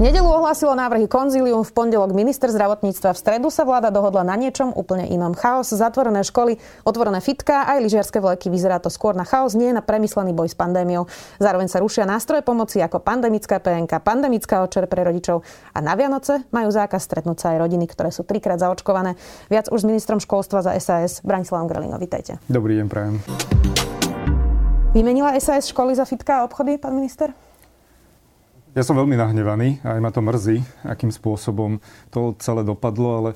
Nedelu ohlásilo návrhy konzílium, v pondelok minister zdravotníctva, v stredu sa vláda dohodla na niečom úplne inom. Chaos, zatvorené školy, otvorené fitka, aj lyžiarske vleky. Vyzerá to skôr na chaos, nie na premyslený boj s pandémiou. Zároveň sa rušia nástroje pomoci ako pandemická PNK, pandemická očer pre rodičov. A na Vianoce majú zákaz stretnúť sa aj rodiny, ktoré sú trikrát zaočkované. Viac už s ministrom školstva za SAS, Branislavom Grelino. Vítajte. Dobrý deň, prajem. Vymenila SAS školy za fitka a obchody, pán minister? Ja som veľmi nahnevaný, aj ma to mrzí, akým spôsobom to celé dopadlo, ale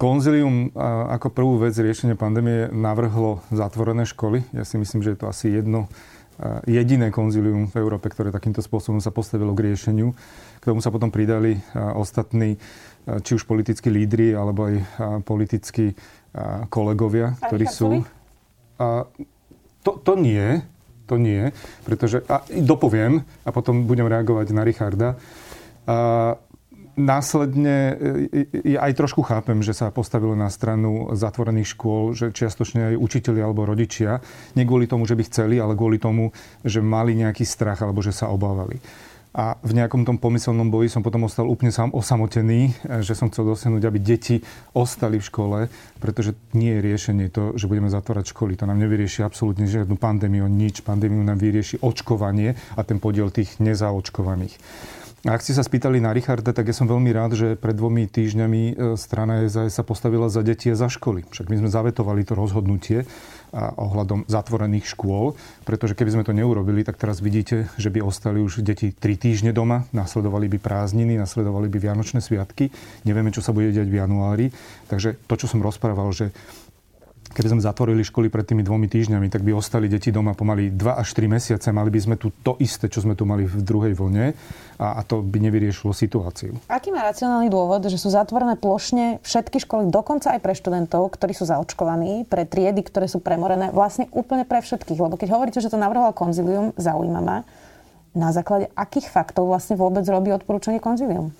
Konzilium ako prvú vec riešenia pandémie navrhlo zatvorené školy. Ja si myslím, že je to asi jedno jediné konzilium v Európe, ktoré takýmto spôsobom sa postavilo k riešeniu. K tomu sa potom pridali ostatní, či už politickí lídry, alebo aj politickí kolegovia, ktorí sú... To, to nie, to nie, pretože, a dopoviem, a potom budem reagovať na Richarda, a, následne e, ja aj trošku chápem, že sa postavilo na stranu zatvorených škôl, že čiastočne aj učiteľi alebo rodičia, nie kvôli tomu, že by chceli, ale kvôli tomu, že mali nejaký strach alebo že sa obávali. A v nejakom tom pomyselnom boji som potom ostal úplne sám osamotený, e, že som chcel dosiahnuť, aby deti ostali v škole, pretože nie je riešenie to, že budeme zatvárať školy. To nám nevyrieši absolútne žiadnu pandémiu, nič. Pandémiu nám vyrieši očkovanie a ten podiel tých nezaočkovaných. A ak ste sa spýtali na Richarda, tak ja som veľmi rád, že pred dvomi týždňami e, strana SAS sa postavila za deti a za školy. Však my sme zavetovali to rozhodnutie a ohľadom zatvorených škôl, pretože keby sme to neurobili, tak teraz vidíte, že by ostali už deti 3 týždne doma, nasledovali by prázdniny, nasledovali by Vianočné sviatky, nevieme, čo sa bude diať v januári. Takže to, čo som rozprával, že keby sme zatvorili školy pred tými dvomi týždňami, tak by ostali deti doma pomaly 2 až 3 mesiace. Mali by sme tu to isté, čo sme tu mali v druhej vlne a, a to by nevyriešilo situáciu. Aký má racionálny dôvod, že sú zatvorené plošne všetky školy, dokonca aj pre študentov, ktorí sú zaočkovaní, pre triedy, ktoré sú premorené, vlastne úplne pre všetkých? Lebo keď hovoríte, že to navrhoval konzilium, zaujíma ma, na základe akých faktov vlastne vôbec robí odporúčanie konzilium?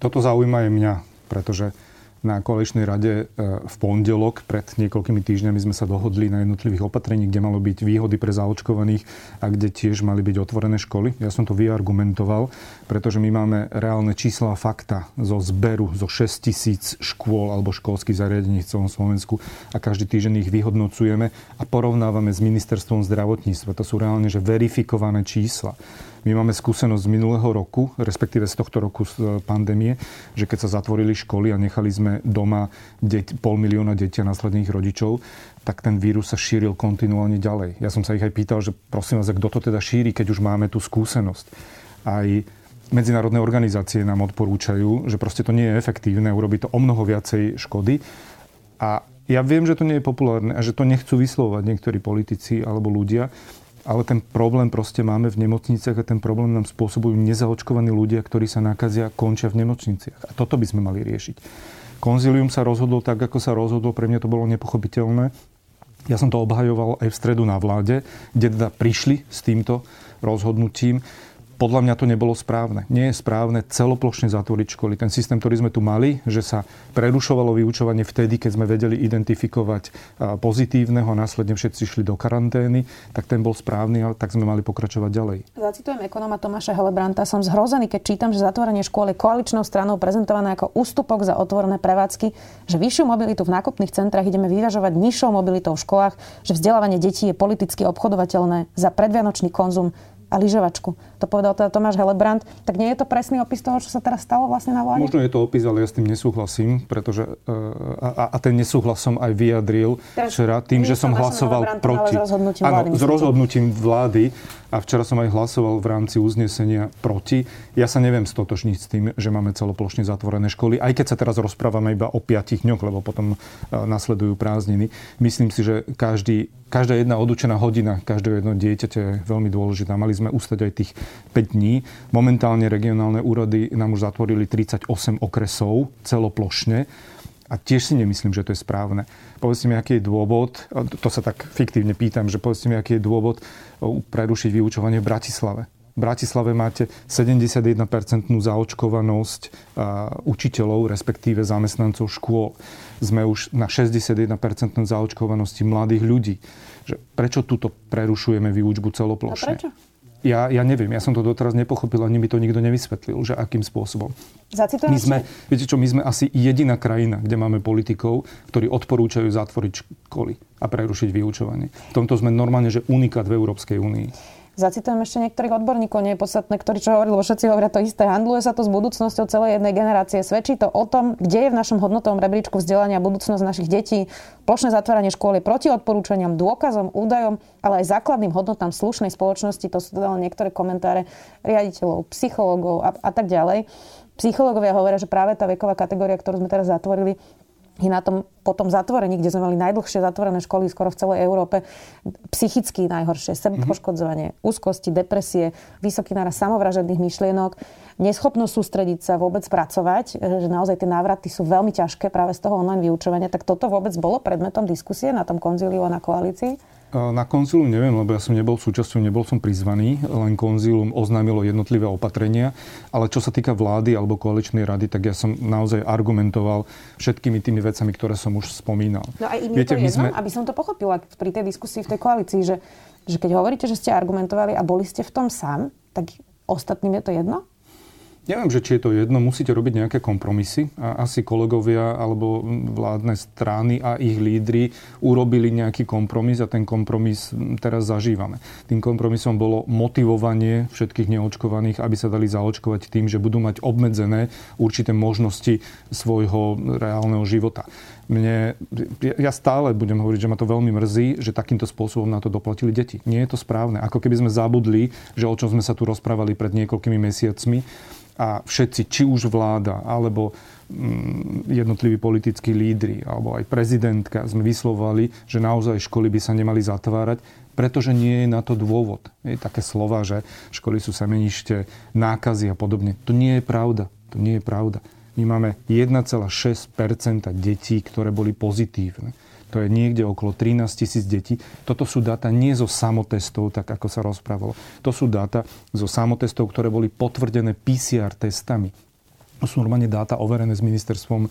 Toto zaujíma aj mňa, pretože na koaličnej rade e, v pondelok pred niekoľkými týždňami sme sa dohodli na jednotlivých opatrení, kde malo byť výhody pre zaočkovaných a kde tiež mali byť otvorené školy. Ja som to vyargumentoval, pretože my máme reálne čísla a fakta zo zberu zo 6 tisíc škôl alebo školských zariadení v celom Slovensku a každý týždeň ich vyhodnocujeme a porovnávame s ministerstvom zdravotníctva. To sú reálne že verifikované čísla. My máme skúsenosť z minulého roku, respektíve z tohto roku z e, pandémie, že keď sa zatvorili školy a nechali sme doma deť, pol milióna detí a následných rodičov, tak ten vírus sa šíril kontinuálne ďalej. Ja som sa ich aj pýtal, že prosím vás, kto to teda šíri, keď už máme tú skúsenosť. Aj medzinárodné organizácie nám odporúčajú, že proste to nie je efektívne, urobí to o mnoho viacej škody. A ja viem, že to nie je populárne a že to nechcú vyslovať niektorí politici alebo ľudia, ale ten problém proste máme v nemocniciach a ten problém nám spôsobujú nezaočkovaní ľudia, ktorí sa nakazia, končia v nemocniciach. A toto by sme mali riešiť. Konzilium sa rozhodlo tak, ako sa rozhodlo. Pre mňa to bolo nepochopiteľné. Ja som to obhajoval aj v stredu na vláde, kde teda prišli s týmto rozhodnutím podľa mňa to nebolo správne. Nie je správne celoplošne zatvoriť školy. Ten systém, ktorý sme tu mali, že sa prerušovalo vyučovanie vtedy, keď sme vedeli identifikovať pozitívneho a následne všetci šli do karantény, tak ten bol správny a tak sme mali pokračovať ďalej. Zacitujem ekonóma Tomáša Helebranta. Som zhrozený, keď čítam, že zatvorenie škôl je koaličnou stranou prezentované ako ústupok za otvorené prevádzky, že vyššiu mobilitu v nákupných centrách ideme vyvažovať nižšou mobilitou v školách, že vzdelávanie detí je politicky obchodovateľné za predvianočný konzum a lyžovačku. To povedal teda Tomáš Helebrant. Tak nie je to presný opis toho, čo sa teraz stalo vlastne na vláde? Možno je to opis, ale ja s tým nesúhlasím, pretože e, a, a ten nesúhlas som aj vyjadril teraz včera tým, že som hlasoval proti. s rozhodnutím vlády. Áno, s rozhodnutím vlády a včera som aj hlasoval v rámci uznesenia proti. Ja sa neviem stotožniť s tým, že máme celoplošne zatvorené školy, aj keď sa teraz rozprávame iba o 5 dňoch, lebo potom e, nasledujú prázdniny. Myslím si, že každý, každá jedna odučená hodina každého jedno dieťaťa je veľmi dôležitá. Mali sme ustať aj tých 5 dní. Momentálne regionálne úrady nám už zatvorili 38 okresov celoplošne. A tiež si nemyslím, že to je správne. Povedzte mi, aký je dôvod, to sa tak fiktívne pýtam, že povedzte mi, aký je dôvod prerušiť vyučovanie v Bratislave. V Bratislave máte 71% zaočkovanosť učiteľov, respektíve zamestnancov škôl. Sme už na 61% zaočkovanosti mladých ľudí. Že prečo túto prerušujeme výučbu celoplošne? A prečo? Ja, ja neviem, ja som to doteraz nepochopil, ani mi to nikto nevysvetlil, že akým spôsobom. Zacitujem my sme, viete čo, my sme asi jediná krajina, kde máme politikov, ktorí odporúčajú zatvoriť školy a prerušiť vyučovanie. V tomto sme normálne, že unikát v Európskej únii. Zacitujem ešte niektorých odborníkov, nie je podstatné, ktorí čo hovorili, lebo všetci hovoria to isté. Handluje sa to s budúcnosťou celej jednej generácie. Svedčí to o tom, kde je v našom hodnotovom rebríčku vzdelania budúcnosť našich detí. Plošné zatváranie škôl je proti odporúčaniam, dôkazom, údajom, ale aj základným hodnotám slušnej spoločnosti. To sú teda niektoré komentáre riaditeľov, psychológov a, a tak ďalej. Psychológovia hovoria, že práve tá veková kategória, ktorú sme teraz zatvorili, je na tom potom zatvorení, kde sme mali najdlhšie zatvorené školy skoro v celej Európe, psychicky najhoršie, sebepoškodzovanie, mm-hmm. úzkosti, depresie, vysoký náraz samovražedných myšlienok, neschopnosť sústrediť sa, vôbec pracovať, že naozaj tie návraty sú veľmi ťažké práve z toho online vyučovania. Tak toto vôbec bolo predmetom diskusie na tom konzíliu a na koalícii? Na konzílum neviem, lebo ja som nebol súčasťou, nebol som prizvaný, len konzílum oznámilo jednotlivé opatrenia, ale čo sa týka vlády alebo koaličnej rady, tak ja som naozaj argumentoval všetkými tými vecami, ktoré som už spomínal. No a im je to jedno, sme... aby som to pochopila pri tej diskusii v tej koalícii, že, že keď hovoríte, že ste argumentovali a boli ste v tom sám, tak ostatným je to jedno? Neviem, že či je to jedno, musíte robiť nejaké kompromisy. A asi kolegovia alebo vládne strany a ich lídry urobili nejaký kompromis a ten kompromis teraz zažívame. Tým kompromisom bolo motivovanie všetkých neočkovaných, aby sa dali zaočkovať tým, že budú mať obmedzené určité možnosti svojho reálneho života. Mne, ja stále budem hovoriť, že ma to veľmi mrzí, že takýmto spôsobom na to doplatili deti. Nie je to správne. Ako keby sme zabudli, že o čom sme sa tu rozprávali pred niekoľkými mesiacmi, a všetci, či už vláda, alebo mm, jednotliví politickí lídry, alebo aj prezidentka, sme vyslovali, že naozaj školy by sa nemali zatvárať, pretože nie je na to dôvod. Je také slova, že školy sú semenište nákazy a podobne. To nie je pravda. To nie je pravda. My máme 1,6% detí, ktoré boli pozitívne to je niekde okolo 13 tisíc detí. Toto sú dáta nie zo samotestov, tak ako sa rozprávalo. To sú dáta zo samotestov, ktoré boli potvrdené PCR testami. To sú normálne dáta overené s ministerstvom,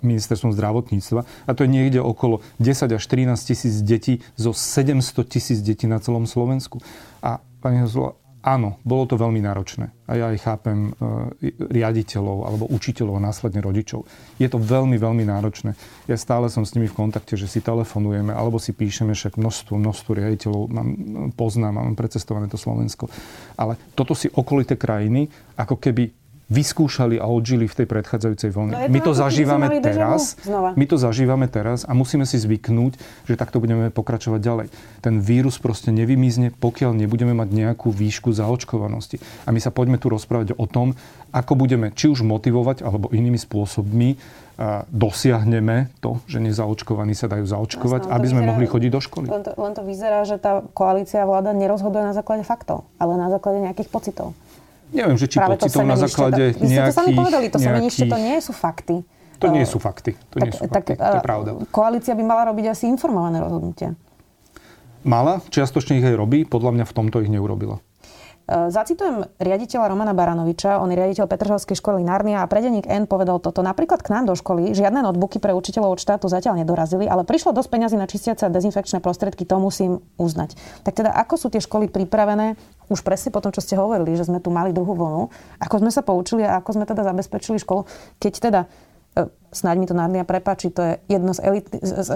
ministerstvom zdravotníctva. A to je niekde okolo 10 až 13 tisíc detí zo 700 tisíc detí na celom Slovensku. A pani Hozula, Áno, bolo to veľmi náročné. A ja aj chápem e, riaditeľov alebo učiteľov a následne rodičov. Je to veľmi, veľmi náročné. Ja stále som s nimi v kontakte, že si telefonujeme alebo si píšeme však množstvo, množstvo riaditeľov. Mám, poznám, mám precestované to Slovensko. Ale toto si okolité krajiny ako keby vyskúšali a odžili v tej predchádzajúcej vlne. No my to zažívame teraz. My to zažívame teraz a musíme si zvyknúť, že takto budeme pokračovať ďalej. Ten vírus proste nevymizne, pokiaľ nebudeme mať nejakú výšku zaočkovanosti. A my sa poďme tu rozprávať o tom, ako budeme či už motivovať, alebo inými spôsobmi dosiahneme to, že nezaočkovaní sa dajú zaočkovať, Jasne, aby sme vyzerá, mohli chodiť do školy. Len to, len to vyzerá, že tá koalícia vláda nerozhoduje na základe faktov, ale na základe nejakých pocitov. Neviem, že či Práve pocitov na základe to, nejakých... Vy ste to sami povedali, to semenište to nie sú fakty. To nie sú fakty. To tak, nie sú fakty. Tak, to je pravda. Koalícia by mala robiť asi informované rozhodnutia. Mala, čiastočne ich aj robí, podľa mňa v tomto ich neurobila. E, zacitujem riaditeľa Romana Baranoviča, on je riaditeľ Petržalskej školy Narnia a predeník N povedal toto. Napríklad k nám do školy žiadne notebooky pre učiteľov od štátu zatiaľ nedorazili, ale prišlo dosť peňazí na čistiace a dezinfekčné prostriedky, to musím uznať. Tak teda ako sú tie školy pripravené už presne po tom, čo ste hovorili, že sme tu mali druhú vlnu, ako sme sa poučili a ako sme teda zabezpečili školu, keď teda snáď mi to Narnia prepáči, to je jedno z elit,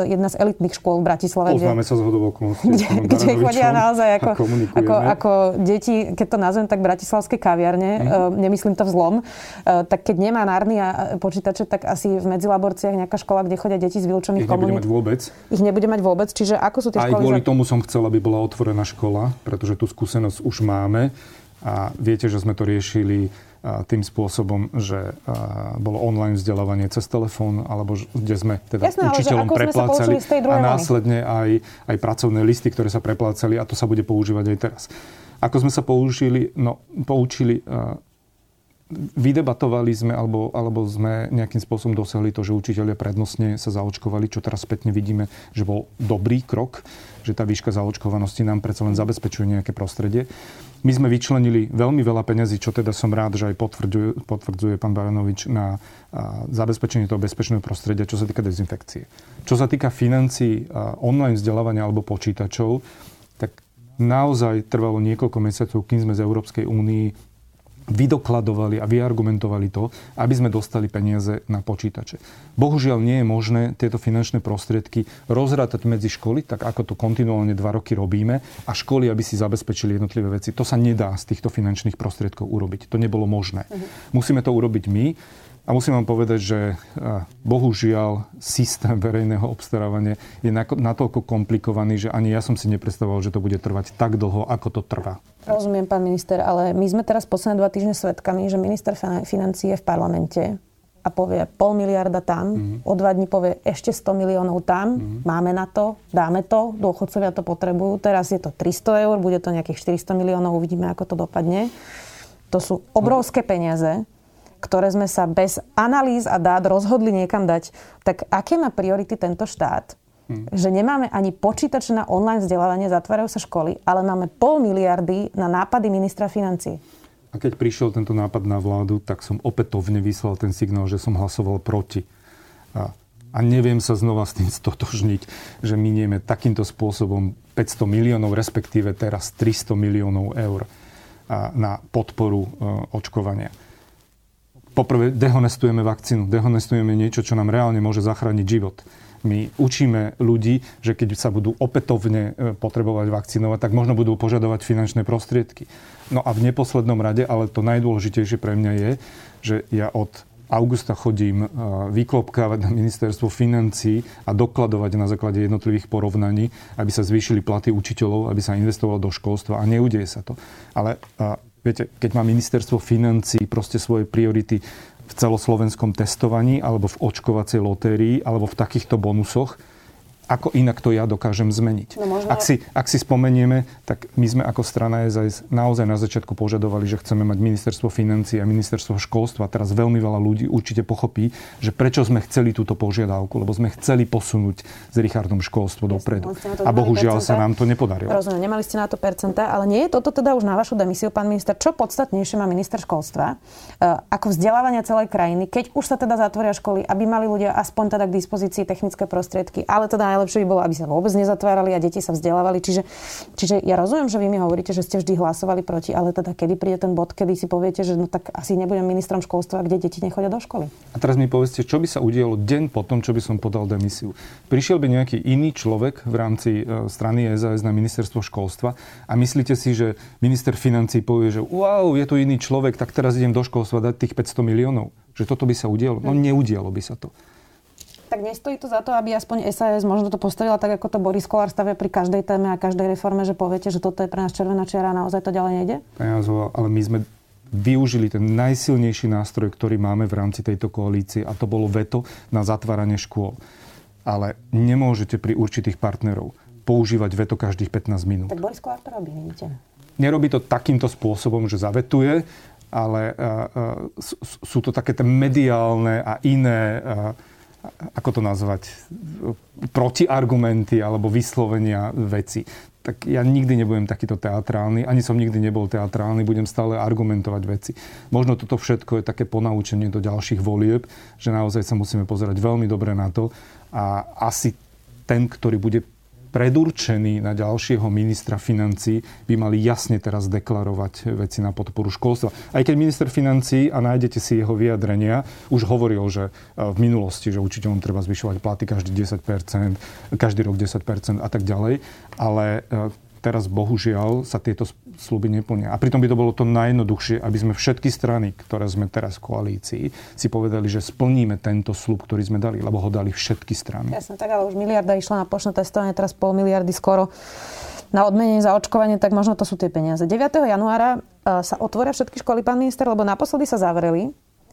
jedna z elitných škôl v Bratislave. Poznáme kde, sa z hodovou Kde, kde chodia naozaj ako, ako, ako deti, keď to nazvem tak bratislavské kaviarne, mm. uh, nemyslím to vzlom, uh, tak keď nemá Narnia počítače, tak asi v medzilaborciách nejaká škola, kde chodia deti z vylúčených komunít. Ich nebude mať vôbec. Ich nebude mať vôbec, čiže ako sú tie Aj školy... Aj kvôli za... tomu som chcel, aby bola otvorená škola, pretože tú skúsenosť už máme a viete, že sme to riešili tým spôsobom, že bolo online vzdelávanie cez telefón, alebo kde sme teda Jasné, učiteľom preplácali a následne aj, aj pracovné listy, ktoré sa preplácali a to sa bude používať aj teraz. Ako sme sa použili, no, poučili, vydebatovali sme alebo, alebo sme nejakým spôsobom dosiahli to, že učiteľia prednostne sa zaočkovali, čo teraz spätne vidíme, že bol dobrý krok, že tá výška zaočkovanosti nám predsa len zabezpečuje nejaké prostredie. My sme vyčlenili veľmi veľa peňazí, čo teda som rád, že aj potvrdzuje, potvrdzuje pán Baranovič na zabezpečenie toho bezpečného prostredia, čo sa týka dezinfekcie. Čo sa týka financí online vzdelávania alebo počítačov, tak naozaj trvalo niekoľko mesiacov, kým sme z Európskej únii vydokladovali a vyargumentovali to, aby sme dostali peniaze na počítače. Bohužiaľ nie je možné tieto finančné prostriedky rozrátať medzi školy, tak ako to kontinuálne dva roky robíme, a školy, aby si zabezpečili jednotlivé veci. To sa nedá z týchto finančných prostriedkov urobiť. To nebolo možné. Uh-huh. Musíme to urobiť my. A musím vám povedať, že bohužiaľ systém verejného obstarávania je natoľko komplikovaný, že ani ja som si nepredstavoval, že to bude trvať tak dlho, ako to trvá. Rozumiem, pán minister, ale my sme teraz posledné dva týždne svedkami, že minister financí je v parlamente a povie pol miliarda tam, mm-hmm. o dva dní povie ešte 100 miliónov tam, mm-hmm. máme na to, dáme to, dôchodcovia to potrebujú, teraz je to 300 eur, bude to nejakých 400 miliónov, uvidíme, ako to dopadne. To sú obrovské peniaze ktoré sme sa bez analýz a dát rozhodli niekam dať, tak aké má priority tento štát? Hmm. Že nemáme ani počítač na online vzdelávanie, zatvárajú sa školy, ale máme pol miliardy na nápady ministra financí. A keď prišiel tento nápad na vládu, tak som opätovne vyslal ten signál, že som hlasoval proti. A, a neviem sa znova s tým stotožniť, že minieme takýmto spôsobom 500 miliónov, respektíve teraz 300 miliónov eur na podporu e, očkovania poprvé dehonestujeme vakcínu, dehonestujeme niečo, čo nám reálne môže zachrániť život. My učíme ľudí, že keď sa budú opätovne e, potrebovať vakcinovať, tak možno budú požadovať finančné prostriedky. No a v neposlednom rade, ale to najdôležitejšie pre mňa je, že ja od augusta chodím e, vyklopkávať na ministerstvo financí a dokladovať na základe jednotlivých porovnaní, aby sa zvýšili platy učiteľov, aby sa investovalo do školstva a neudeje sa to. Ale Viete, keď má ministerstvo financí proste svoje priority v celoslovenskom testovaní alebo v očkovacej lotérii alebo v takýchto bonusoch, ako inak to ja dokážem zmeniť. No možno... ak, si, ak si spomenieme, tak my sme ako strana SAS naozaj na začiatku požadovali, že chceme mať ministerstvo financí a ministerstvo školstva. Teraz veľmi veľa ľudí určite pochopí, že prečo sme chceli túto požiadavku, lebo sme chceli posunúť s Richardom školstvo dopredu. A bohužiaľ percenta. sa nám to nepodarilo. Rozumiem, nemali ste na to percenta, ale nie je toto teda už na vašu demisiu, pán minister. Čo podstatnejšie má minister školstva e, ako vzdelávania celej krajiny, keď už sa teda zatvoria školy, aby mali ľudia aspoň teda k dispozícii technické prostriedky, ale teda najlepšie by bolo, aby sa vôbec nezatvárali a deti sa vzdelávali. Čiže, čiže ja rozumiem, že vy mi hovoríte, že ste vždy hlasovali proti, ale teda kedy príde ten bod, kedy si poviete, že no tak asi nebudem ministrom školstva, kde deti nechodia do školy. A teraz mi povedzte, čo by sa udialo deň po tom, čo by som podal demisiu. Prišiel by nejaký iný človek v rámci e, strany SAS na ministerstvo školstva a myslíte si, že minister financí povie, že wow, je tu iný človek, tak teraz idem do školstva dať tých 500 miliónov. Že toto by sa udialo? No neudialo by sa to tak nestojí to za to, aby aspoň SAS možno to postavila tak, ako to Boris Kolár stavia pri každej téme a každej reforme, že poviete, že toto je pre nás červená čiara a naozaj to ďalej nejde? ale my sme využili ten najsilnejší nástroj, ktorý máme v rámci tejto koalície a to bolo veto na zatváranie škôl. Ale nemôžete pri určitých partnerov používať veto každých 15 minút. Tak Boris Kolár to robí, vidíte. Nerobí to takýmto spôsobom, že zavetuje, ale uh, uh, sú to také mediálne a iné uh, ako to nazvať, protiargumenty alebo vyslovenia veci. Tak ja nikdy nebudem takýto teatrálny, ani som nikdy nebol teatrálny, budem stále argumentovať veci. Možno toto všetko je také ponaučenie do ďalších volieb, že naozaj sa musíme pozerať veľmi dobre na to a asi ten, ktorý bude predurčení na ďalšieho ministra financí, by mali jasne teraz deklarovať veci na podporu školstva. Aj keď minister financí, a nájdete si jeho vyjadrenia, už hovoril, že e, v minulosti, že učiteľom treba zvyšovať platy každý 10%, každý rok 10% a tak ďalej, ale e, teraz bohužiaľ sa tieto sluby neplnia. A pritom by to bolo to najjednoduchšie, aby sme všetky strany, ktoré sme teraz v koalícii, si povedali, že splníme tento slub, ktorý sme dali, lebo ho dali všetky strany. Jasne, tak ale už miliarda išla na plošné testovanie, teraz pol miliardy skoro na odmenenie za očkovanie, tak možno to sú tie peniaze. 9. januára e, sa otvoria všetky školy, pán minister, lebo naposledy sa zavreli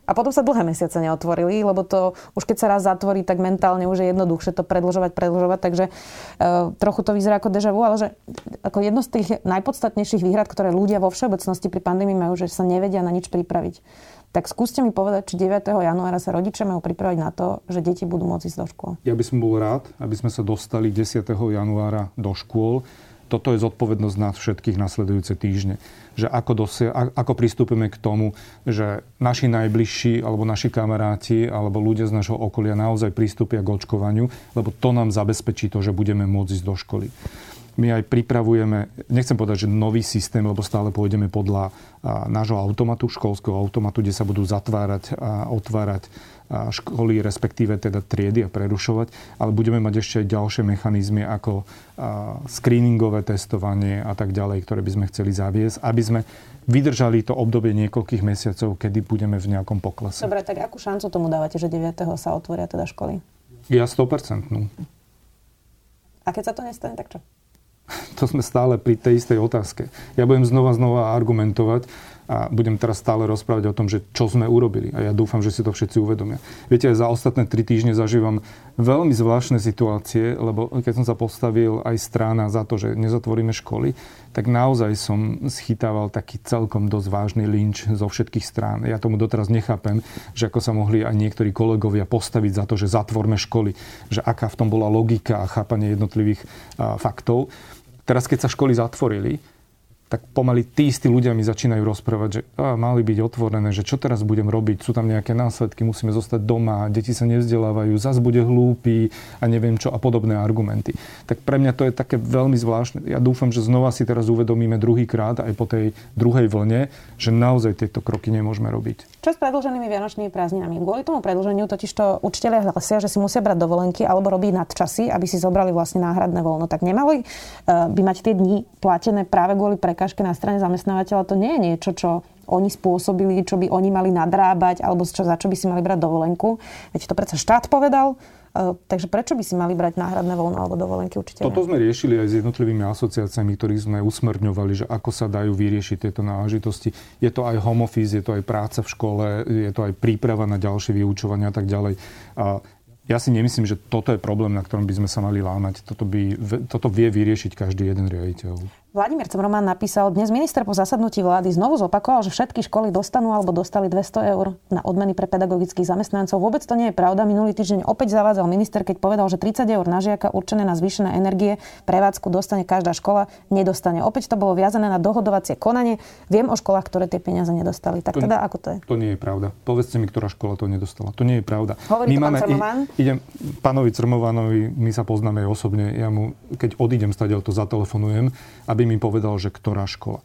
a potom sa dlhé mesiace neotvorili, lebo to už keď sa raz zatvorí, tak mentálne už je jednoduchšie to predlžovať, predlžovať. Takže uh, trochu to vyzerá ako deja vu, ale že ako jedno z tých najpodstatnejších výhrad, ktoré ľudia vo všeobecnosti pri pandémii majú, že sa nevedia na nič pripraviť. Tak skúste mi povedať, či 9. januára sa rodičia majú pripraviť na to, že deti budú môcť ísť do škôl. Ja by som bol rád, aby sme sa dostali 10. januára do škôl toto je zodpovednosť nás všetkých nasledujúce týždne. Že ako, dosia- ako pristúpime k tomu, že naši najbližší, alebo naši kamaráti, alebo ľudia z našho okolia naozaj pristúpia k očkovaniu, lebo to nám zabezpečí to, že budeme môcť ísť do školy my aj pripravujeme, nechcem povedať, že nový systém, lebo stále pôjdeme podľa nášho automatu, školského automatu, kde sa budú zatvárať a otvárať školy, respektíve teda triedy a prerušovať, ale budeme mať ešte aj ďalšie mechanizmy ako screeningové testovanie a tak ďalej, ktoré by sme chceli zaviesť, aby sme vydržali to obdobie niekoľkých mesiacov, kedy budeme v nejakom poklese. Dobre, tak akú šancu tomu dávate, že 9. sa otvoria teda školy? Ja 100%. No. A keď sa to nestane, tak čo? to sme stále pri tej istej otázke. Ja budem znova znova argumentovať a budem teraz stále rozprávať o tom, že čo sme urobili. A ja dúfam, že si to všetci uvedomia. Viete, aj za ostatné tri týždne zažívam veľmi zvláštne situácie, lebo keď som sa postavil aj strána za to, že nezatvoríme školy, tak naozaj som schytával taký celkom dosť vážny lynč zo všetkých strán. Ja tomu doteraz nechápem, že ako sa mohli aj niektorí kolegovia postaviť za to, že zatvorme školy, že aká v tom bola logika a chápanie jednotlivých faktov. Teraz, keď sa školy zatvorili, tak pomaly tí istí ľudia mi začínajú rozprávať, že á, mali byť otvorené, že čo teraz budem robiť, sú tam nejaké následky, musíme zostať doma, deti sa nevzdelávajú, zas bude hlúpy a neviem čo a podobné argumenty. Tak pre mňa to je také veľmi zvláštne. Ja dúfam, že znova si teraz uvedomíme druhýkrát aj po tej druhej vlne, že naozaj tieto kroky nemôžeme robiť. Čo s predlženými vianočnými prázdninami? Kvôli tomu predlženiu totiž to učiteľia hlasia, že si musia brať dovolenky alebo robiť nadčasy, aby si zobrali vlastne náhradné voľno. Tak nemali uh, by mať tie dni platené práve kvôli pre prekážke na strane zamestnávateľa, to nie je niečo, čo oni spôsobili, čo by oni mali nadrábať, alebo čo, za čo by si mali brať dovolenku. Veď to predsa štát povedal, e, Takže prečo by si mali brať náhradné voľno alebo dovolenky učiteľa? Toto sme riešili aj s jednotlivými asociáciami, ktorých sme usmerňovali, že ako sa dajú vyriešiť tieto náležitosti. Je to aj home office, je to aj práca v škole, je to aj príprava na ďalšie vyučovanie a tak ďalej. A ja si nemyslím, že toto je problém, na ktorom by sme sa mali lámať. Toto, by, toto vie vyriešiť každý jeden riaditeľ. Vladimír Cemroman napísal, dnes minister po zasadnutí vlády znovu zopakoval, že všetky školy dostanú alebo dostali 200 eur na odmeny pre pedagogických zamestnancov. Vôbec to nie je pravda. Minulý týždeň opäť zavádzal minister, keď povedal, že 30 eur na žiaka určené na zvýšené energie prevádzku dostane každá škola, nedostane. Opäť to bolo viazané na dohodovacie konanie. Viem o školách, ktoré tie peniaze nedostali. Tak to, teda ako to je? To nie je pravda. Povedzte mi, ktorá škola to nedostala. To nie je pravda. Hovorí my to máme, pán idem, pánovi Crmovanovi, my sa poznáme osobne. Ja mu, keď odídem stadiaľ, to zatelefonujem, aby mi povedal, že ktorá škola.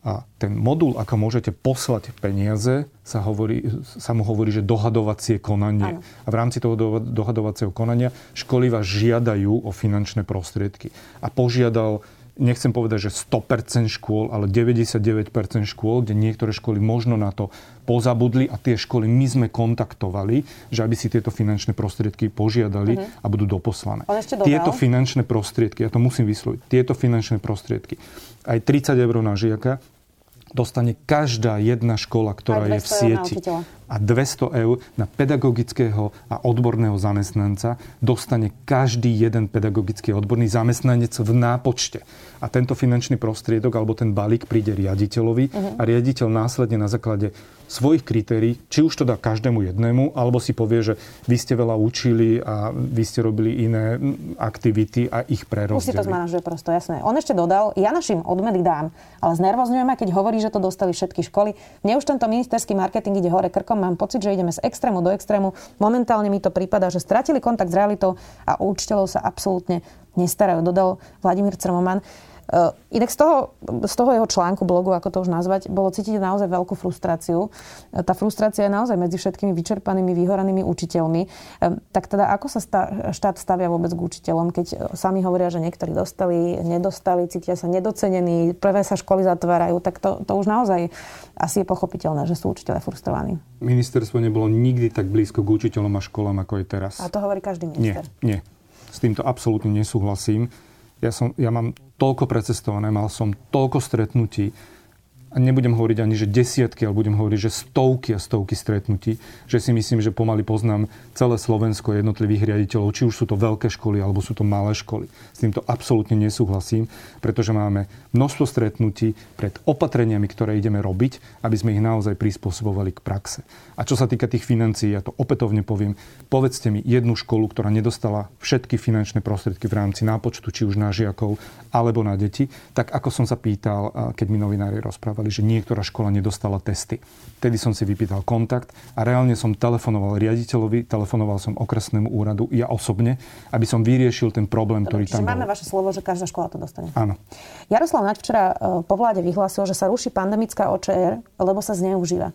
A ten modul, ako môžete poslať peniaze, sa, hovorí, sa mu hovorí, že dohadovacie konanie. Ano. A v rámci toho dohadovacieho konania školy vás žiadajú o finančné prostriedky. A požiadal nechcem povedať, že 100% škôl, ale 99% škôl, kde niektoré školy možno na to pozabudli a tie školy my sme kontaktovali, že aby si tieto finančné prostriedky požiadali uh-huh. a budú doposlané. Tieto finančné prostriedky, ja to musím vysloviť, tieto finančné prostriedky, aj 30 eur na žiaka, dostane každá jedna škola, ktorá je v sieti. A 200 eur na pedagogického a odborného zamestnanca dostane každý jeden pedagogický odborný zamestnanec v nápočte. A tento finančný prostriedok alebo ten balík príde riaditeľovi uh-huh. a riaditeľ následne na základe svojich kritérií, či už to dá každému jednému, alebo si povie, že vy ste veľa učili a vy ste robili iné aktivity a ich prerozdelí. Už si to zmanažuje prosto, jasné. On ešte dodal, ja našim odmeny dám, ale znervozňujem ma, keď hovorí, že to dostali všetky školy. Mne už tento ministerský marketing ide hore krkom, mám pocit, že ideme z extrému do extrému. Momentálne mi to prípada, že stratili kontakt s realitou a učiteľov sa absolútne nestarajú, dodal Vladimír Crmoman. Uh, inak z toho, z toho jeho článku, blogu, ako to už nazvať, bolo cítiť naozaj veľkú frustráciu. Uh, tá frustrácia je naozaj medzi všetkými vyčerpanými, vyhoranými učiteľmi. Uh, tak teda ako sa sta- štát stavia vôbec k učiteľom, keď sami hovoria, že niektorí dostali, nedostali, cítia sa nedocenení, prvé sa školy zatvárajú, tak to, to už naozaj asi je pochopiteľné, že sú učiteľe frustrovaní. Ministerstvo nebolo nikdy tak blízko k učiteľom a školám, ako je teraz. A to hovorí každý minister. Nie, nie. S týmto absolútne nesúhlasím. Ja, som, ja mám toľko precestované, mal som toľko stretnutí. A nebudem hovoriť ani, že desiatky, ale budem hovoriť, že stovky a stovky stretnutí, že si myslím, že pomaly poznám celé Slovensko jednotlivých riaditeľov, či už sú to veľké školy, alebo sú to malé školy. S týmto absolútne nesúhlasím, pretože máme množstvo stretnutí pred opatreniami, ktoré ideme robiť, aby sme ich naozaj prispôsobovali k praxe. A čo sa týka tých financií, ja to opätovne poviem, povedzte mi jednu školu, ktorá nedostala všetky finančné prostriedky v rámci nápočtu, či už na žiakov, alebo na deti, tak ako som sa pýtal, keď mi novinári rozprávali, že niektorá škola nedostala testy. Tedy som si vypýtal kontakt a reálne som telefonoval riaditeľovi, telefonoval som okresnému úradu, ja osobne, aby som vyriešil ten problém, Dobre, ktorý tam máme vaše slovo, že každá škola to dostane. Áno. Jaroslav Naď včera e, po vláde vyhlásil, že sa ruší pandemická OČR, lebo sa zneužíva.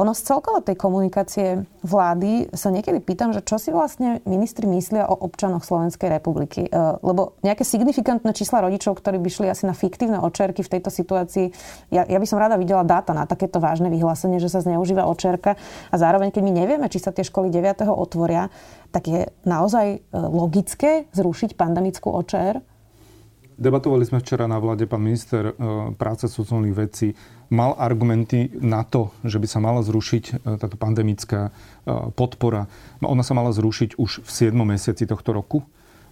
Ono z celkovo tej komunikácie vlády sa niekedy pýtam, že čo si vlastne ministri myslia o občanoch Slovenskej republiky. E, lebo nejaké signifikantné čísla rodičov, ktorí by šli asi na fiktívne očerky v tejto situácii, ja, ja by som rada videla dáta na takéto vážne vyhlásenie, že sa zneužíva očerka a zároveň, keď my nevieme, či sa tie školy 9. otvoria, tak je naozaj e, logické zrušiť pandemickú očer? Debatovali sme včera na vláde, pán minister e, práce sociálnych vecí mal argumenty na to, že by sa mala zrušiť e, táto pandemická e, podpora. Ona sa mala zrušiť už v 7. mesiaci tohto roku.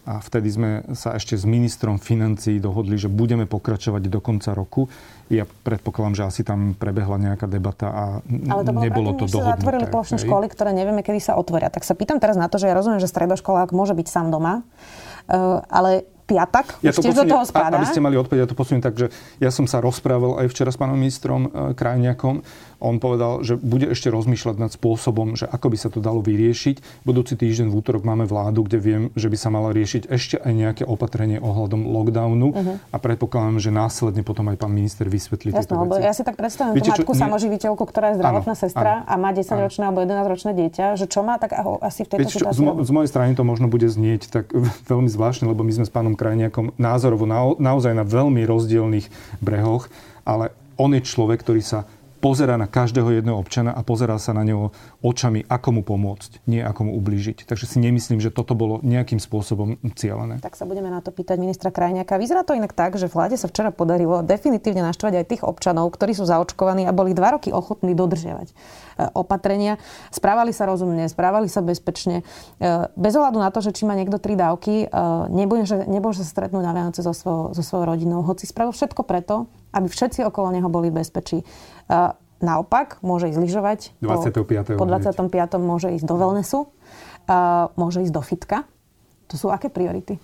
A vtedy sme sa ešte s ministrom financí dohodli, že budeme pokračovať do konca roku. Ja predpokladám, že asi tam prebehla nejaká debata a Ale to bolo nebolo to dohodnuté. zatvorili plošné školy, ktoré nevieme, kedy sa otvoria. Tak sa pýtam teraz na to, že ja rozumiem, že stredoškolák môže byť sám doma, ale piatak, ja už tiež posuniem, do toho spadá. Aby ste mali odpoveď, ja to posuniem tak, že ja som sa rozprával aj včera s pánom ministrom e, Krajniakom on povedal, že bude ešte rozmýšľať nad spôsobom, že ako by sa to dalo vyriešiť. Budúci týždeň v útorok máme vládu, kde viem, že by sa mala riešiť ešte aj nejaké opatrenie ohľadom lockdownu uh-huh. a predpokladám, že následne potom aj pán minister vysvetlí Jasne, tieto veci. Ja si tak predstavím Viete, tú matku čo, samoživiteľku, ktorá je zdravotná ano, sestra ano, a má 10-ročné alebo 11-ročné dieťa, že čo má tak asi v tejto Viete, situácii? Z, z mojej strany to možno bude znieť tak veľmi zvláštne, lebo my sme s pánom Krajniakom názorovo na, naozaj na veľmi rozdielných brehoch, ale on je človek, ktorý sa pozera na každého jedného občana a pozerá sa na neho očami, ako mu pomôcť, nie ako mu ublížiť. Takže si nemyslím, že toto bolo nejakým spôsobom cieľené. Tak sa budeme na to pýtať ministra Krajňaka. Vyzerá to inak tak, že vláde sa včera podarilo definitívne naštvať aj tých občanov, ktorí sú zaočkovaní a boli dva roky ochotní dodržiavať e, opatrenia. Správali sa rozumne, správali sa bezpečne. E, bez ohľadu na to, že či má niekto tri dávky, e, nebudem, nebudem sa stretnúť na Vianoce so svojou, so svojou rodinou. Hoci spravil všetko preto, aby všetci okolo neho boli v bezpečí. Naopak, môže ísť lyžovať. 25. Po, po 25. môže ísť do wellnessu. Môže ísť do fitka. To sú aké priority?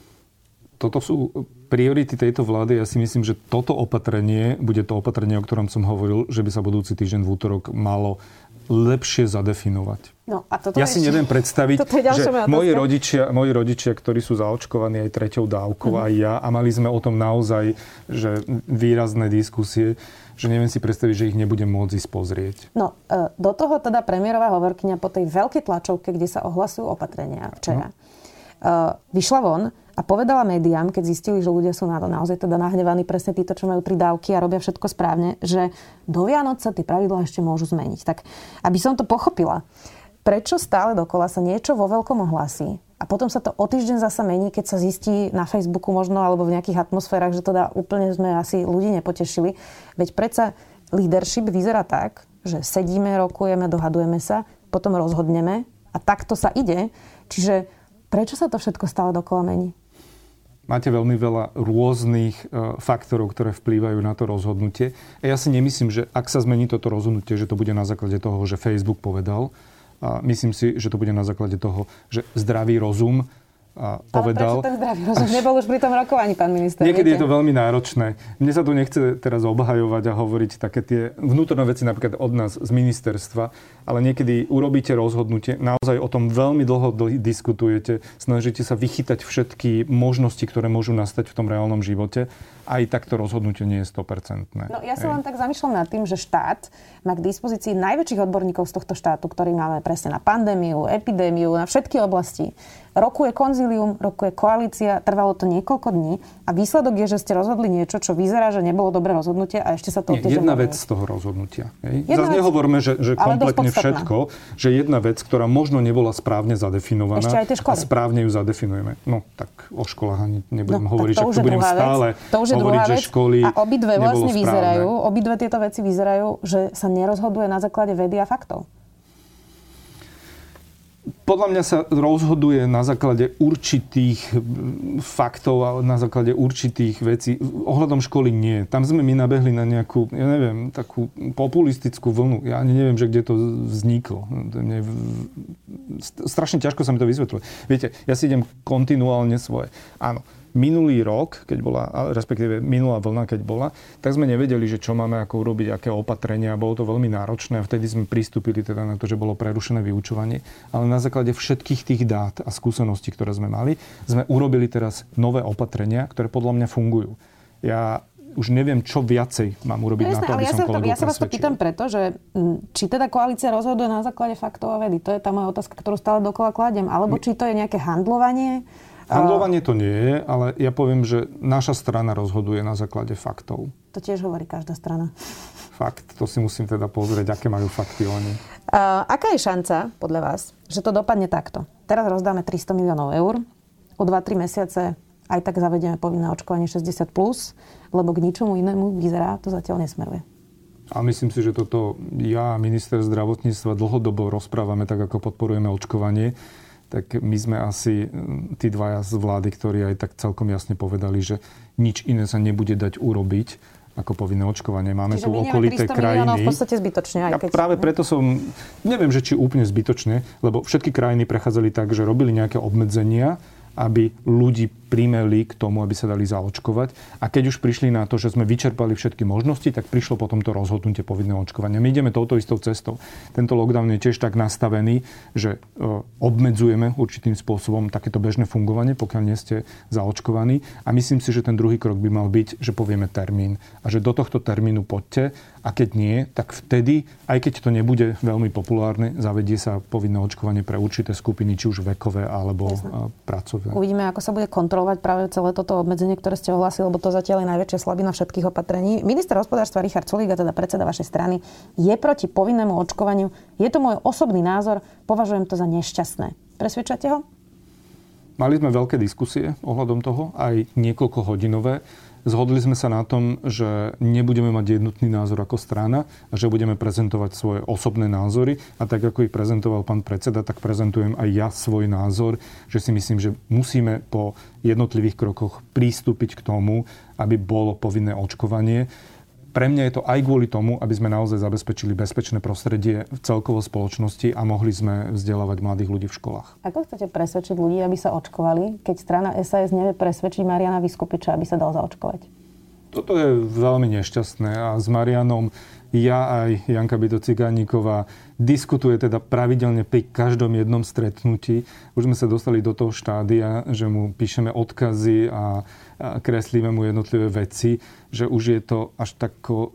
Toto sú priority tejto vlády. Ja si myslím, že toto opatrenie bude to opatrenie, o ktorom som hovoril, že by sa budúci týždeň v útorok malo lepšie zadefinovať. No, a toto ja si neviem predstaviť, že moji rodičia, moji rodičia, ktorí sú zaočkovaní aj treťou dávkou, uh-huh. aj ja, a mali sme o tom naozaj že výrazné diskusie, že neviem si predstaviť, že ich nebudem môcť ísť pozrieť. No, e, do toho teda premiérová hovorkyňa po tej veľkej tlačovke, kde sa ohlasujú opatrenia včera, no. vyšla von a povedala médiám, keď zistili, že ľudia sú na to naozaj teda nahnevaní, presne títo, čo majú tri dávky a robia všetko správne, že do Vianoc sa tie pravidlá ešte môžu zmeniť. Tak aby som to pochopila, prečo stále dokola sa niečo vo veľkom ohlasí a potom sa to o týždeň zasa mení, keď sa zistí na Facebooku možno alebo v nejakých atmosférach, že teda úplne sme asi ľudí nepotešili. Veď predsa leadership vyzerá tak, že sedíme, rokujeme, dohadujeme sa, potom rozhodneme a takto sa ide. Čiže prečo sa to všetko stále dokola mení? Máte veľmi veľa rôznych e, faktorov, ktoré vplývajú na to rozhodnutie. A ja si nemyslím, že ak sa zmení toto rozhodnutie, že to bude na základe toho, že Facebook povedal, a myslím si, že to bude na základe toho, že zdravý rozum a povedal... Ale prečo ten zdravý rozum nebol už pri tom rokovaní, pán minister? Niekedy viete? je to veľmi náročné. Mne sa tu nechce teraz obhajovať a hovoriť také tie vnútorné veci napríklad od nás z ministerstva, ale niekedy urobíte rozhodnutie, naozaj o tom veľmi dlho diskutujete, snažíte sa vychytať všetky možnosti, ktoré môžu nastať v tom reálnom živote aj takto rozhodnutie nie je 100%. No ja sa len tak zamýšľam nad tým, že štát má k dispozícii najväčších odborníkov z tohto štátu, ktorý máme presne na pandémiu, epidémiu, na všetky oblasti. Rokuje konzilium, rokuje koalícia, trvalo to niekoľko dní a výsledok je, že ste rozhodli niečo, čo vyzerá, že nebolo dobré rozhodnutie a ešte sa to Nie, jedna vec z toho rozhodnutia. Hej? Vec, nehovorme, že, že kompletne všetko, že jedna vec, ktorá možno nebola správne zadefinovaná ešte aj tie a správne ju zadefinujeme. No tak o školách ani nebudem no, hovoriť, že tu budem stále to už je hovoriť, že školy A obidve vlastne správne. vyzerajú, obidve tieto veci vyzerajú, že sa nerozhoduje na základe vedy a faktov. Podľa mňa sa rozhoduje na základe určitých faktov a na základe určitých vecí. Ohľadom školy nie. Tam sme my nabehli na nejakú, ja neviem, takú populistickú vlnu. Ja ani neviem, že kde to vzniklo. Mne, strašne ťažko sa mi to vysvetľuje. Viete, ja si idem kontinuálne svoje. Áno, minulý rok, keď bola, respektíve minulá vlna, keď bola, tak sme nevedeli, že čo máme ako urobiť, aké opatrenia. Bolo to veľmi náročné a vtedy sme pristúpili teda na to, že bolo prerušené vyučovanie. Ale na základe všetkých tých dát a skúseností, ktoré sme mali, sme urobili teraz nové opatrenia, ktoré podľa mňa fungujú. Ja už neviem, čo viacej mám urobiť no, na to, aby ja som kolegov Ja sa vás to pýtam preto, že či teda koalícia rozhoduje na základe faktov a vedy. To je tá moja otázka, ktorú stále dokola kladem. Alebo či to je nejaké handlovanie, Handlovanie to nie je, ale ja poviem, že naša strana rozhoduje na základe faktov. To tiež hovorí každá strana. Fakt, to si musím teda pozrieť, aké majú fakty oni. Uh, aká je šanca, podľa vás, že to dopadne takto? Teraz rozdáme 300 miliónov eur, o 2-3 mesiace aj tak zavedieme povinné očkovanie 60+, plus, lebo k ničomu inému vyzerá, to zatiaľ nesmeruje. A myslím si, že toto ja a minister zdravotníctva dlhodobo rozprávame tak, ako podporujeme očkovanie tak my sme asi tí dvaja z vlády, ktorí aj tak celkom jasne povedali, že nič iné sa nebude dať urobiť ako povinné očkovanie. Máme Čiže tu okolité krajiny. v podstate zbytočne. Aj keď... Ja práve preto som, neviem, že či úplne zbytočne, lebo všetky krajiny prechádzali tak, že robili nejaké obmedzenia, aby ľudí primeli k tomu, aby sa dali zaočkovať. A keď už prišli na to, že sme vyčerpali všetky možnosti, tak prišlo potom to rozhodnutie povinného očkovania. My ideme touto istou cestou. Tento lockdown je tiež tak nastavený, že e, obmedzujeme určitým spôsobom takéto bežné fungovanie, pokiaľ nie ste zaočkovaní. A myslím si, že ten druhý krok by mal byť, že povieme termín. A že do tohto termínu poďte a keď nie, tak vtedy, aj keď to nebude veľmi populárne, zavedie sa povinné očkovanie pre určité skupiny, či už vekové alebo Jasne. pracovné. Uvidíme, ako sa bude kontrolovať práve celé toto obmedzenie, ktoré ste ohlasili, lebo to zatiaľ je najväčšia slabina všetkých opatrení. Minister hospodárstva Richard Sulík, teda predseda vašej strany, je proti povinnému očkovaniu. Je to môj osobný názor, považujem to za nešťastné. Presvedčate ho? Mali sme veľké diskusie ohľadom toho, aj niekoľko hodinové. Zhodli sme sa na tom, že nebudeme mať jednotný názor ako strana a že budeme prezentovať svoje osobné názory. A tak, ako ich prezentoval pán predseda, tak prezentujem aj ja svoj názor, že si myslím, že musíme po jednotlivých krokoch prístupiť k tomu, aby bolo povinné očkovanie pre mňa je to aj kvôli tomu, aby sme naozaj zabezpečili bezpečné prostredie v celkovo spoločnosti a mohli sme vzdelávať mladých ľudí v školách. Ako chcete presvedčiť ľudí, aby sa očkovali, keď strana SAS nevie presvedčiť Mariana Vyskupiča, aby sa dal zaočkovať? Toto je veľmi nešťastné a s Marianom ja aj Janka Byto Cigáníková diskutuje teda pravidelne pri každom jednom stretnutí. Už sme sa dostali do toho štádia, že mu píšeme odkazy a, kreslíme mu jednotlivé veci, že už je to až tako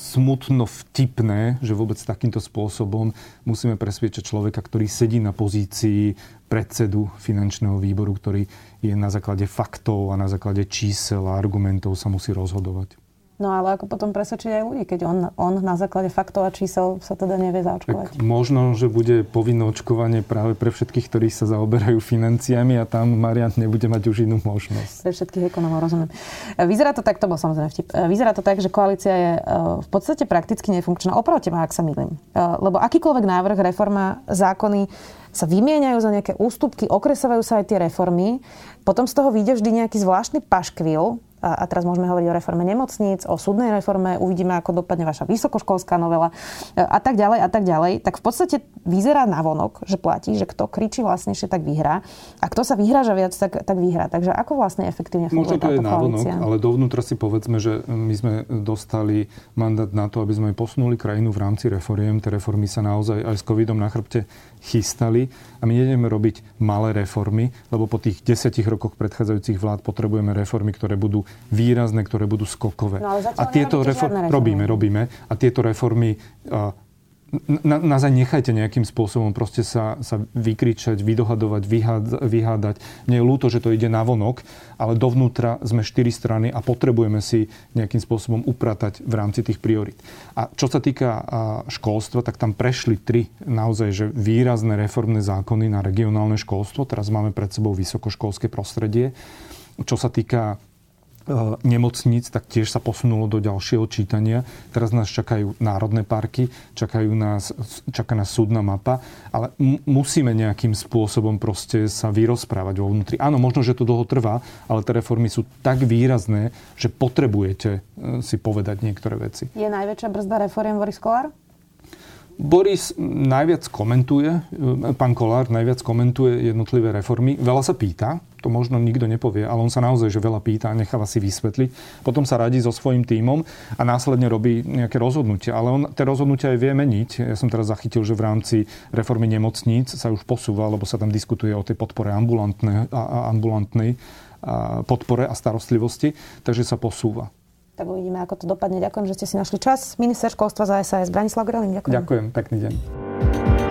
smutno vtipné, že vôbec takýmto spôsobom musíme presviečať človeka, ktorý sedí na pozícii predsedu finančného výboru, ktorý je na základe faktov a na základe čísel a argumentov sa musí rozhodovať. No ale ako potom presvedčiť aj ľudí, keď on, on na základe faktov a čísel sa teda nevie zaočkovať? Tak možno, že bude povinné očkovanie práve pre všetkých, ktorí sa zaoberajú financiami a tam Marian nebude mať už inú možnosť. Pre všetkých ekonomov, rozumiem. Vyzerá to tak, to bol samozrejme vtip. Vyzerá to tak, že koalícia je e, v podstate prakticky nefunkčná. Opravte ma, ak sa milím. E, lebo akýkoľvek návrh, reforma, zákony sa vymieňajú za nejaké ústupky, okresovajú sa aj tie reformy. Potom z toho vyjde vždy nejaký zvláštny paškvil, a, a teraz môžeme hovoriť o reforme nemocníc, o súdnej reforme, uvidíme, ako dopadne vaša vysokoškolská novela e, a tak ďalej a tak ďalej, tak v podstate vyzerá navonok, že platí, že kto kričí vlastnejšie, tak vyhrá a kto sa vyhráža viac, tak, tak vyhrá. Takže ako vlastne efektívne funguje Možno to je navonok, ale dovnútra si povedzme, že my sme dostali mandát na to, aby sme posunuli krajinu v rámci reforiem. Tie reformy sa naozaj aj s covidom na chrbte chystali a my nejdeme robiť malé reformy, lebo po tých desiatich rokoch predchádzajúcich vlád potrebujeme reformy, ktoré budú výrazné, ktoré budú skokové. No, a tieto reformy robíme, robíme. A tieto reformy uh, na, nás aj nechajte nejakým spôsobom proste sa, sa vykričať, vydohadovať, vyhád, vyhádať. Mne je ľúto, že to ide na vonok, ale dovnútra sme štyri strany a potrebujeme si nejakým spôsobom upratať v rámci tých priorit. A čo sa týka školstva, tak tam prešli tri naozaj že výrazné reformné zákony na regionálne školstvo. Teraz máme pred sebou vysokoškolské prostredie. Čo sa týka nemocníc, tak tiež sa posunulo do ďalšieho čítania. Teraz nás čakajú národné parky, čakajú nás, čaká nás súdna mapa, ale m- musíme nejakým spôsobom proste sa vyrozprávať vo vnútri. Áno, možno, že to dlho trvá, ale tie reformy sú tak výrazné, že potrebujete e, si povedať niektoré veci. Je najväčšia brzda reforiem Boris Kolár? Boris najviac komentuje, e, pán Kolár najviac komentuje jednotlivé reformy. Veľa sa pýta, to možno nikto nepovie, ale on sa naozaj že veľa pýta a necháva si vysvetliť. Potom sa radí so svojím tímom a následne robí nejaké rozhodnutia. Ale on tie rozhodnutia aj vie meniť. Ja som teraz zachytil, že v rámci reformy nemocníc sa už posúva, lebo sa tam diskutuje o tej podpore ambulantnej, ambulantnej podpore a starostlivosti, takže sa posúva tak uvidíme, ako to dopadne. Ďakujem, že ste si našli čas. Minister školstva za SAS Branislav Grelin, ďakujem. Ďakujem, pekný deň.